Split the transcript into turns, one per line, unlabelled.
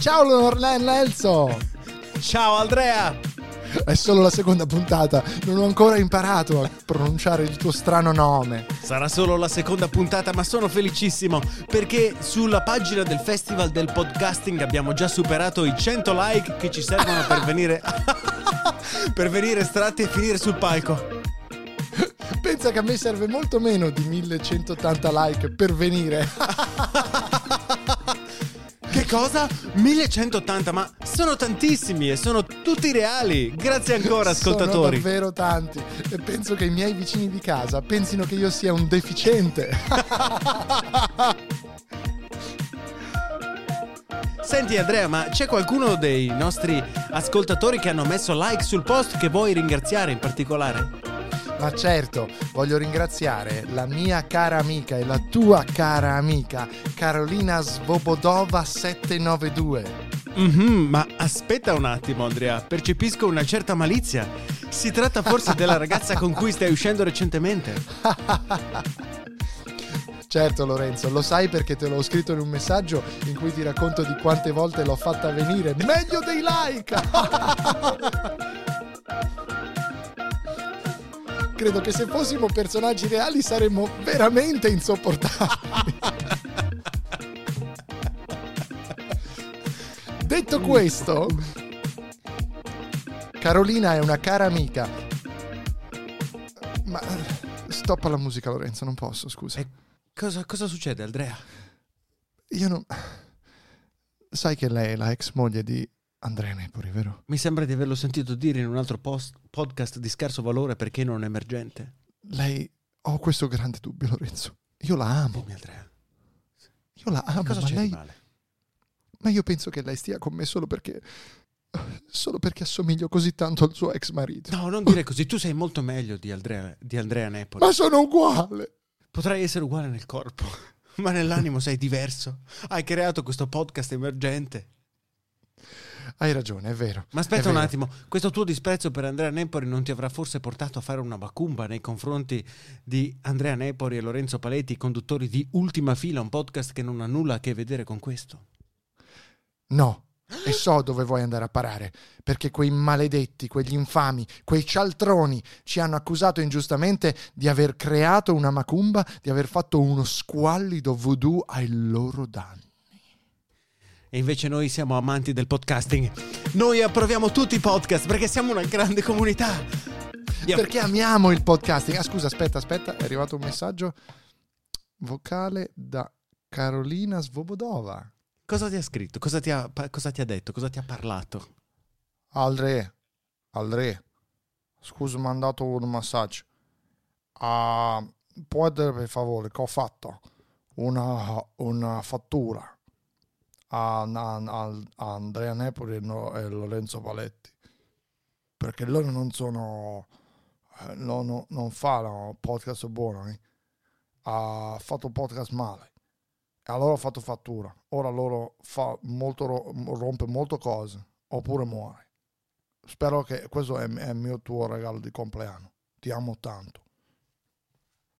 Ciao Nelson!
Ciao Andrea!
È solo la seconda puntata, non ho ancora imparato a pronunciare il tuo strano nome.
Sarà solo la seconda puntata, ma sono felicissimo perché sulla pagina del Festival del Podcasting abbiamo già superato i 100 like che ci servono per venire per venire estratti e finire sul palco.
Pensa che a me serve molto meno di 1180 like per venire.
Cosa? 1180, ma sono tantissimi e sono tutti reali. Grazie ancora, ascoltatori.
Sono davvero tanti. E penso che i miei vicini di casa pensino che io sia un deficiente.
Senti Andrea, ma c'è qualcuno dei nostri ascoltatori che hanno messo like sul post che vuoi ringraziare in particolare?
Ma certo, voglio ringraziare la mia cara amica e la tua cara amica Carolina Svobodova 792.
Mm-hmm, ma aspetta un attimo Andrea, percepisco una certa malizia. Si tratta forse della ragazza con cui stai uscendo recentemente?
Certo Lorenzo, lo sai perché te l'ho scritto in un messaggio in cui ti racconto di quante volte l'ho fatta venire meglio dei like. credo che se fossimo personaggi reali saremmo veramente insopportabili. Detto questo, Carolina è una cara amica. Ma stoppa la musica, Lorenzo, non posso, scusa.
Cosa, cosa succede, Andrea?
Io non. Sai che lei è la ex moglie di Andrea Nepori, vero?
Mi sembra di averlo sentito dire in un altro post, podcast di scarso valore perché non emergente.
Lei... Ho questo grande dubbio, Lorenzo. Io la amo.
Dimmi, Andrea.
Io la amo,
Cosa
ma
c'è
lei... Ma io penso che lei stia con me solo perché... Solo perché assomiglio così tanto al suo ex marito.
No, non dire così. Tu sei molto meglio di Andrea, di Andrea Nepoli.
Ma sono uguale!
Potrai essere uguale nel corpo, ma nell'animo sei diverso. Hai creato questo podcast emergente.
Hai ragione, è vero.
Ma aspetta un
vero.
attimo, questo tuo disprezzo per Andrea Nepori non ti avrà forse portato a fare una macumba nei confronti di Andrea Nepori e Lorenzo Paletti, conduttori di Ultima Fila, un podcast che non ha nulla a che vedere con questo?
No. E so dove vuoi andare a parare, perché quei maledetti, quegli infami, quei cialtroni ci hanno accusato ingiustamente di aver creato una macumba, di aver fatto uno squallido voodoo ai loro danni.
E invece noi siamo amanti del podcasting. Noi approviamo tutti i podcast perché siamo una grande comunità. Andiamo.
Perché amiamo il podcasting. Ah, scusa, aspetta, aspetta, è arrivato un messaggio vocale da Carolina Svobodova.
Cosa ti ha scritto? Cosa ti ha, cosa ti ha detto? Cosa ti ha parlato?
Aldre, Aldre, scusa, mi ha mandato un messaggio. Ah, puoi dire per favore che ho fatto una, una fattura a, a- a- Andrea Nepoli e no- e Lorenzo Paletti. Perché loro non sono eh, no- no- non fanno podcast buoni. Ha fatto podcast male. E allora ha fatto fattura. Ora loro fa molto ro- rompe molto cose oppure muore. Spero che questo è, è il mio tuo regalo di compleanno. Ti amo tanto